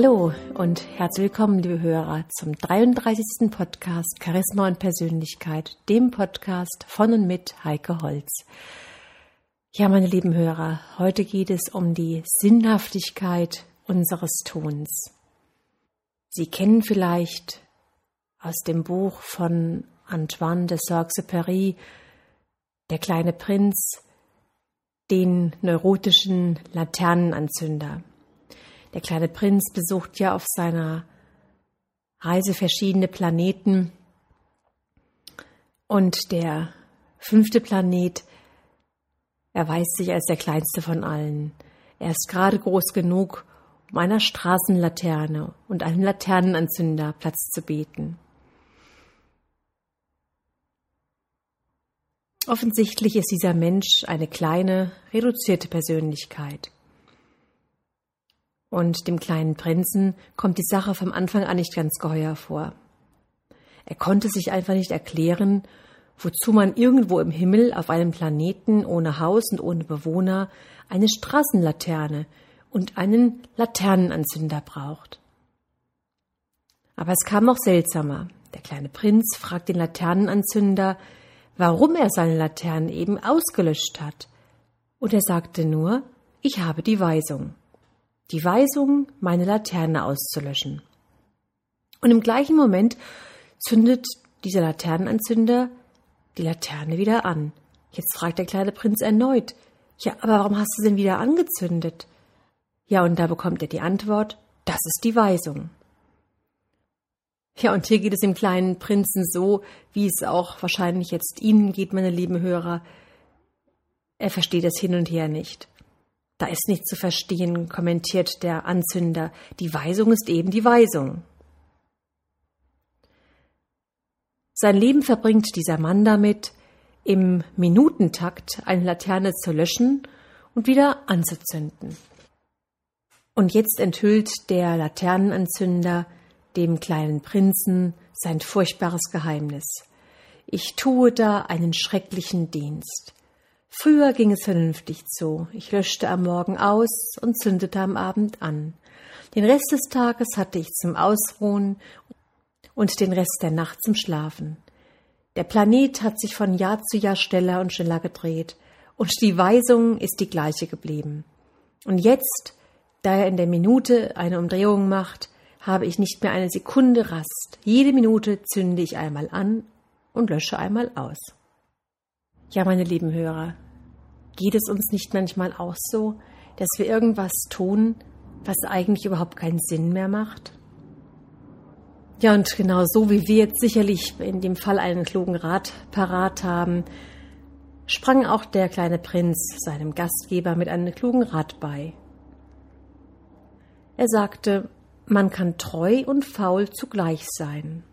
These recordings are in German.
Hallo und herzlich willkommen, liebe Hörer, zum 33. Podcast Charisma und Persönlichkeit, dem Podcast von und mit Heike Holz. Ja, meine lieben Hörer, heute geht es um die Sinnhaftigkeit unseres Tuns. Sie kennen vielleicht aus dem Buch von Antoine de Saint-Exupéry, Der kleine Prinz, den neurotischen Laternenanzünder. Der kleine Prinz besucht ja auf seiner Reise verschiedene Planeten und der fünfte Planet erweist sich als der kleinste von allen. Er ist gerade groß genug, um einer Straßenlaterne und einem Laternenanzünder Platz zu bieten. Offensichtlich ist dieser Mensch eine kleine, reduzierte Persönlichkeit. Und dem kleinen Prinzen kommt die Sache vom Anfang an nicht ganz geheuer vor. Er konnte sich einfach nicht erklären, wozu man irgendwo im Himmel auf einem Planeten ohne Haus und ohne Bewohner eine Straßenlaterne und einen Laternenanzünder braucht. Aber es kam noch seltsamer. Der kleine Prinz fragt den Laternenanzünder, warum er seine Laternen eben ausgelöscht hat. Und er sagte nur, ich habe die Weisung die Weisung, meine Laterne auszulöschen. Und im gleichen Moment zündet dieser Laternenanzünder die Laterne wieder an. Jetzt fragt der kleine Prinz erneut, ja, aber warum hast du denn wieder angezündet? Ja, und da bekommt er die Antwort, das ist die Weisung. Ja, und hier geht es dem kleinen Prinzen so, wie es auch wahrscheinlich jetzt Ihnen geht, meine lieben Hörer. Er versteht es hin und her nicht. Da ist nichts zu verstehen, kommentiert der Anzünder. Die Weisung ist eben die Weisung. Sein Leben verbringt dieser Mann damit, im Minutentakt eine Laterne zu löschen und wieder anzuzünden. Und jetzt enthüllt der Laternenanzünder dem kleinen Prinzen sein furchtbares Geheimnis. Ich tue da einen schrecklichen Dienst. Früher ging es vernünftig zu. Ich löschte am Morgen aus und zündete am Abend an. Den Rest des Tages hatte ich zum Ausruhen und den Rest der Nacht zum Schlafen. Der Planet hat sich von Jahr zu Jahr schneller und schneller gedreht, und die Weisung ist die gleiche geblieben. Und jetzt, da er in der Minute eine Umdrehung macht, habe ich nicht mehr eine Sekunde Rast. Jede Minute zünde ich einmal an und lösche einmal aus. Ja, meine lieben Hörer, geht es uns nicht manchmal auch so, dass wir irgendwas tun, was eigentlich überhaupt keinen Sinn mehr macht? Ja, und genau so wie wir jetzt sicherlich in dem Fall einen klugen Rat parat haben, sprang auch der kleine Prinz seinem Gastgeber mit einem klugen Rat bei. Er sagte, man kann treu und faul zugleich sein.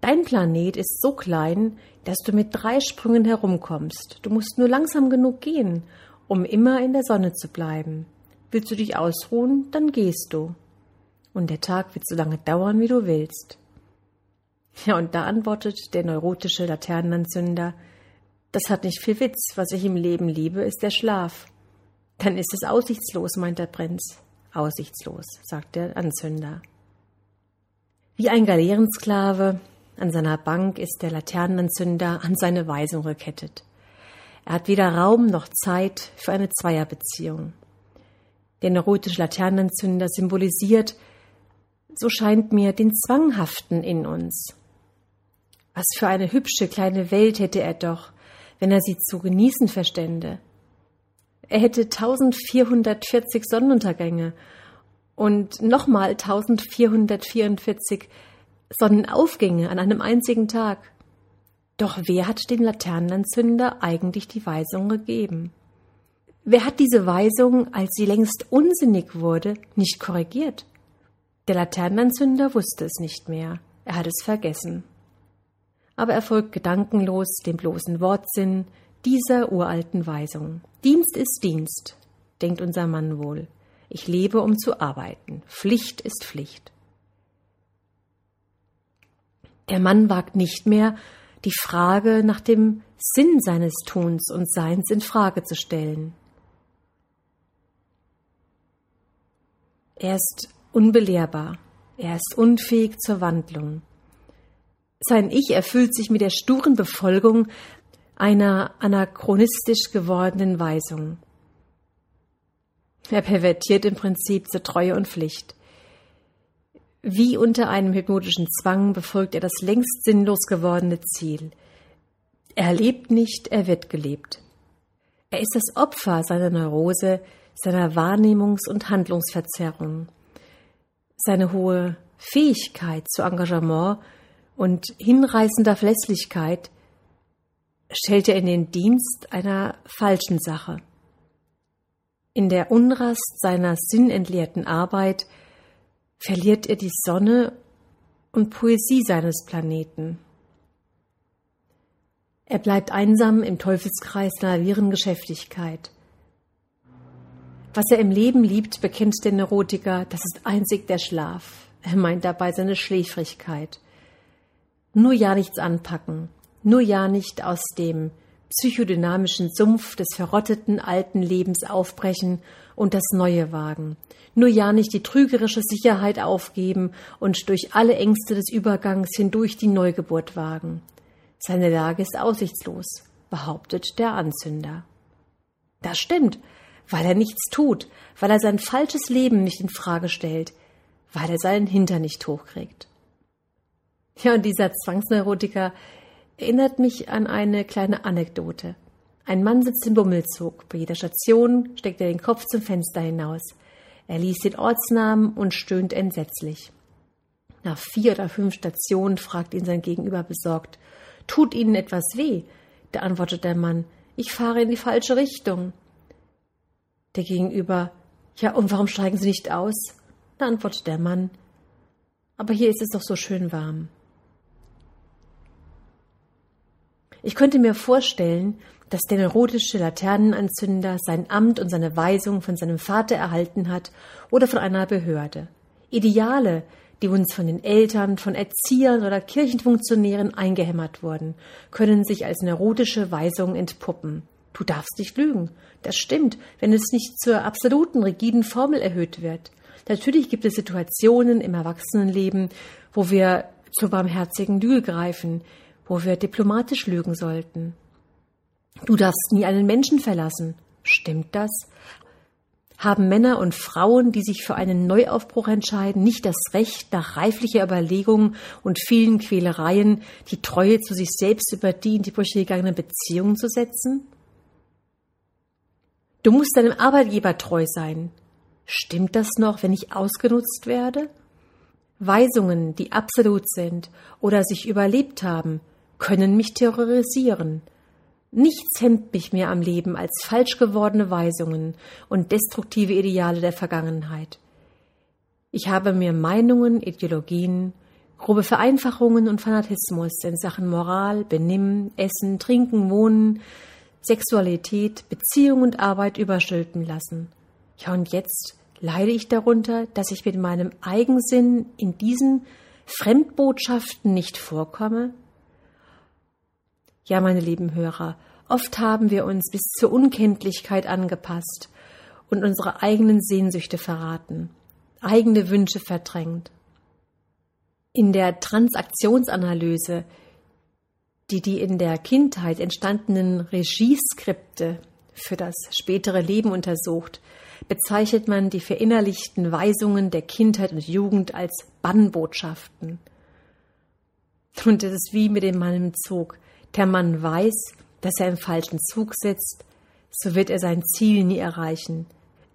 Dein Planet ist so klein, dass du mit drei Sprüngen herumkommst. Du musst nur langsam genug gehen, um immer in der Sonne zu bleiben. Willst du dich ausruhen, dann gehst du. Und der Tag wird so lange dauern, wie du willst. Ja, und da antwortet der neurotische Laternenanzünder, das hat nicht viel Witz, was ich im Leben liebe, ist der Schlaf. Dann ist es aussichtslos, meint der Prinz. Aussichtslos, sagt der Anzünder. Wie ein Galeerensklave an seiner Bank ist der Laternenanzünder an seine Weisung gekettet. Er hat weder Raum noch Zeit für eine Zweierbeziehung. Der neurotische Laternenanzünder symbolisiert, so scheint mir, den Zwanghaften in uns. Was für eine hübsche kleine Welt hätte er doch, wenn er sie zu genießen verstände. Er hätte 1440 Sonnenuntergänge und nochmal 1444 Sonnenaufgänge an einem einzigen Tag. Doch wer hat den Laternenanzünder eigentlich die Weisung gegeben? Wer hat diese Weisung, als sie längst unsinnig wurde, nicht korrigiert? Der Laternenanzünder wusste es nicht mehr, er hat es vergessen. Aber er folgt gedankenlos dem bloßen Wortsinn dieser uralten Weisung. Dienst ist Dienst, denkt unser Mann wohl. Ich lebe, um zu arbeiten. Pflicht ist Pflicht. Der Mann wagt nicht mehr, die Frage nach dem Sinn seines Tuns und Seins in Frage zu stellen. Er ist unbelehrbar. Er ist unfähig zur Wandlung. Sein Ich erfüllt sich mit der sturen Befolgung einer anachronistisch gewordenen Weisung. Er pervertiert im Prinzip zur Treue und Pflicht. Wie unter einem hypnotischen Zwang befolgt er das längst sinnlos gewordene Ziel. Er lebt nicht, er wird gelebt. Er ist das Opfer seiner Neurose, seiner Wahrnehmungs- und Handlungsverzerrung. Seine hohe Fähigkeit zu Engagement und hinreißender Verlässlichkeit stellt er in den Dienst einer falschen Sache. In der Unrast seiner sinnentleerten Arbeit verliert er die Sonne und Poesie seines Planeten. Er bleibt einsam im Teufelskreis einer wirren Geschäftigkeit. Was er im Leben liebt, bekennt der Neurotiker, das ist einzig der Schlaf. Er meint dabei seine Schläfrigkeit. Nur ja nichts anpacken, nur ja nicht aus dem psychodynamischen Sumpf des verrotteten alten Lebens aufbrechen und das Neue wagen. Nur ja nicht die trügerische Sicherheit aufgeben und durch alle Ängste des Übergangs hindurch die Neugeburt wagen. Seine Lage ist aussichtslos, behauptet der Anzünder. Das stimmt, weil er nichts tut, weil er sein falsches Leben nicht in Frage stellt, weil er seinen Hintern nicht hochkriegt. Ja, und dieser Zwangsneurotiker erinnert mich an eine kleine Anekdote. Ein Mann sitzt im Bummelzug. Bei jeder Station steckt er den Kopf zum Fenster hinaus. Er liest den Ortsnamen und stöhnt entsetzlich. Nach vier oder fünf Stationen fragt ihn sein Gegenüber besorgt. Tut Ihnen etwas weh? Da antwortet der Mann. Ich fahre in die falsche Richtung. Der Gegenüber. Ja, und warum steigen Sie nicht aus? Da antwortet der Mann. Aber hier ist es doch so schön warm. Ich könnte mir vorstellen, dass der neurotische Laternenanzünder sein Amt und seine Weisung von seinem Vater erhalten hat oder von einer Behörde. Ideale, die uns von den Eltern, von Erziehern oder Kirchenfunktionären eingehämmert wurden, können sich als neurotische Weisung entpuppen. Du darfst nicht lügen. Das stimmt, wenn es nicht zur absoluten, rigiden Formel erhöht wird. Natürlich gibt es Situationen im Erwachsenenleben, wo wir zur barmherzigen Lüge greifen, wo wir diplomatisch lügen sollten. Du darfst nie einen Menschen verlassen. Stimmt das? Haben Männer und Frauen, die sich für einen Neuaufbruch entscheiden, nicht das Recht, nach reiflicher Überlegung und vielen Quälereien die Treue zu sich selbst über die in die Brüche gegangenen Beziehungen zu setzen? Du musst deinem Arbeitgeber treu sein. Stimmt das noch, wenn ich ausgenutzt werde? Weisungen, die absolut sind oder sich überlebt haben, können mich terrorisieren. Nichts hemmt mich mehr am Leben als falsch gewordene Weisungen und destruktive Ideale der Vergangenheit. Ich habe mir Meinungen, Ideologien, grobe Vereinfachungen und Fanatismus in Sachen Moral, Benimm, Essen, Trinken, Wohnen, Sexualität, Beziehung und Arbeit überstülpen lassen. Ja, und jetzt leide ich darunter, dass ich mit meinem Eigensinn in diesen Fremdbotschaften nicht vorkomme? Ja, meine lieben Hörer, oft haben wir uns bis zur Unkenntlichkeit angepasst und unsere eigenen Sehnsüchte verraten, eigene Wünsche verdrängt. In der Transaktionsanalyse, die die in der Kindheit entstandenen Regieskripte für das spätere Leben untersucht, bezeichnet man die verinnerlichten Weisungen der Kindheit und Jugend als Bannbotschaften. Und es ist wie mit dem Mann im Zug. Der Mann weiß, dass er im falschen Zug sitzt, so wird er sein Ziel nie erreichen.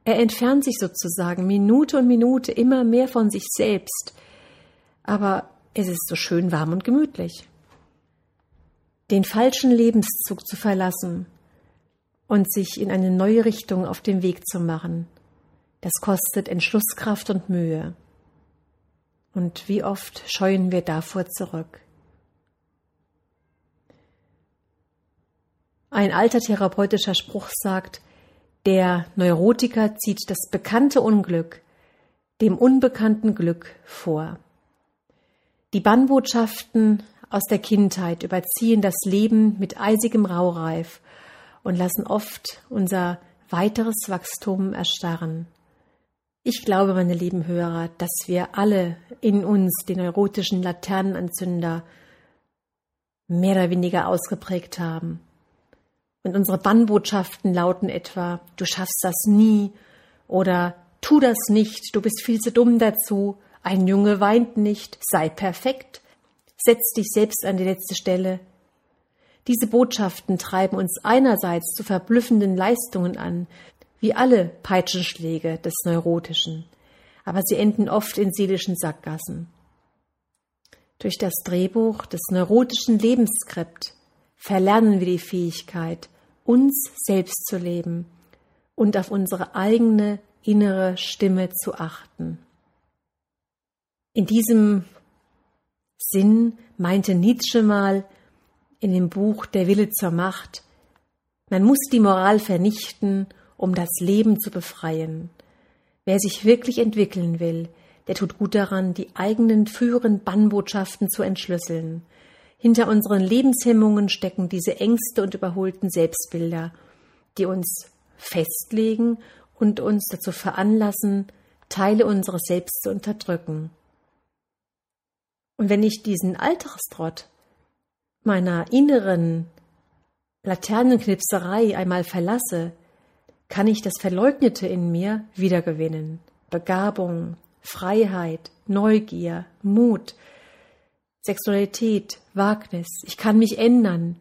Er entfernt sich sozusagen Minute und Minute immer mehr von sich selbst. Aber es ist so schön warm und gemütlich. Den falschen Lebenszug zu verlassen und sich in eine neue Richtung auf den Weg zu machen, das kostet Entschlusskraft und Mühe. Und wie oft scheuen wir davor zurück? Ein alter therapeutischer Spruch sagt, der Neurotiker zieht das bekannte Unglück dem unbekannten Glück vor. Die Bannbotschaften aus der Kindheit überziehen das Leben mit eisigem Raureif und lassen oft unser weiteres Wachstum erstarren. Ich glaube, meine lieben Hörer, dass wir alle in uns den neurotischen Laternenanzünder mehr oder weniger ausgeprägt haben. Und unsere Bannbotschaften lauten etwa, du schaffst das nie oder tu das nicht, du bist viel zu dumm dazu, ein Junge weint nicht, sei perfekt, setz dich selbst an die letzte Stelle. Diese Botschaften treiben uns einerseits zu verblüffenden Leistungen an, wie alle Peitschenschläge des Neurotischen, aber sie enden oft in seelischen Sackgassen. Durch das Drehbuch des neurotischen Lebensskript verlernen wir die Fähigkeit, uns selbst zu leben und auf unsere eigene innere Stimme zu achten. In diesem Sinn meinte Nietzsche mal in dem Buch Der Wille zur Macht, man muss die Moral vernichten um das Leben zu befreien. Wer sich wirklich entwickeln will, der tut gut daran, die eigenen früheren Bannbotschaften zu entschlüsseln. Hinter unseren Lebenshemmungen stecken diese Ängste und überholten Selbstbilder, die uns festlegen und uns dazu veranlassen, Teile unseres Selbst zu unterdrücken. Und wenn ich diesen Alltagstrott meiner inneren Laternenknipserei einmal verlasse, kann ich das Verleugnete in mir wiedergewinnen. Begabung, Freiheit, Neugier, Mut, Sexualität, Wagnis. Ich kann mich ändern.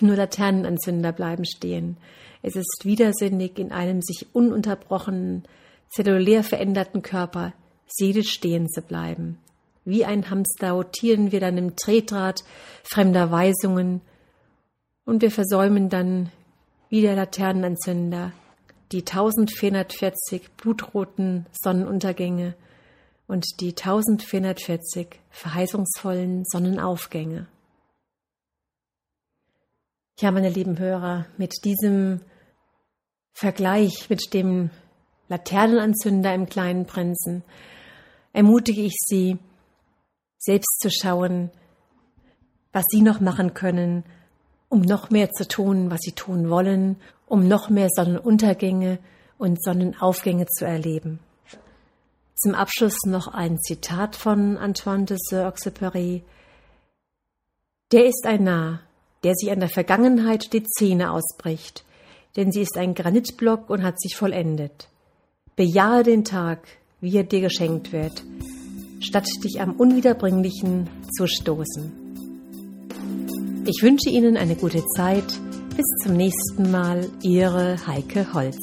Nur Laternenanzünder bleiben stehen. Es ist widersinnig, in einem sich ununterbrochenen, zellulär veränderten Körper seelisch stehen zu bleiben. Wie ein Hamster rotieren wir dann im Tretrad fremder Weisungen und wir versäumen dann wie der Laternenanzünder, die 1440 blutroten Sonnenuntergänge und die 1440 verheißungsvollen Sonnenaufgänge. Ja, meine lieben Hörer, mit diesem Vergleich mit dem Laternenanzünder im kleinen Prinzen ermutige ich Sie, selbst zu schauen, was Sie noch machen können, um noch mehr zu tun, was sie tun wollen, um noch mehr Sonnenuntergänge und Sonnenaufgänge zu erleben. Zum Abschluss noch ein Zitat von Antoine de Saint-Exupéry. Der ist ein Narr, der sich an der Vergangenheit die Zähne ausbricht, denn sie ist ein Granitblock und hat sich vollendet. Bejahe den Tag, wie er dir geschenkt wird, statt dich am Unwiederbringlichen zu stoßen. Ich wünsche Ihnen eine gute Zeit. Bis zum nächsten Mal, Ihre Heike Holz.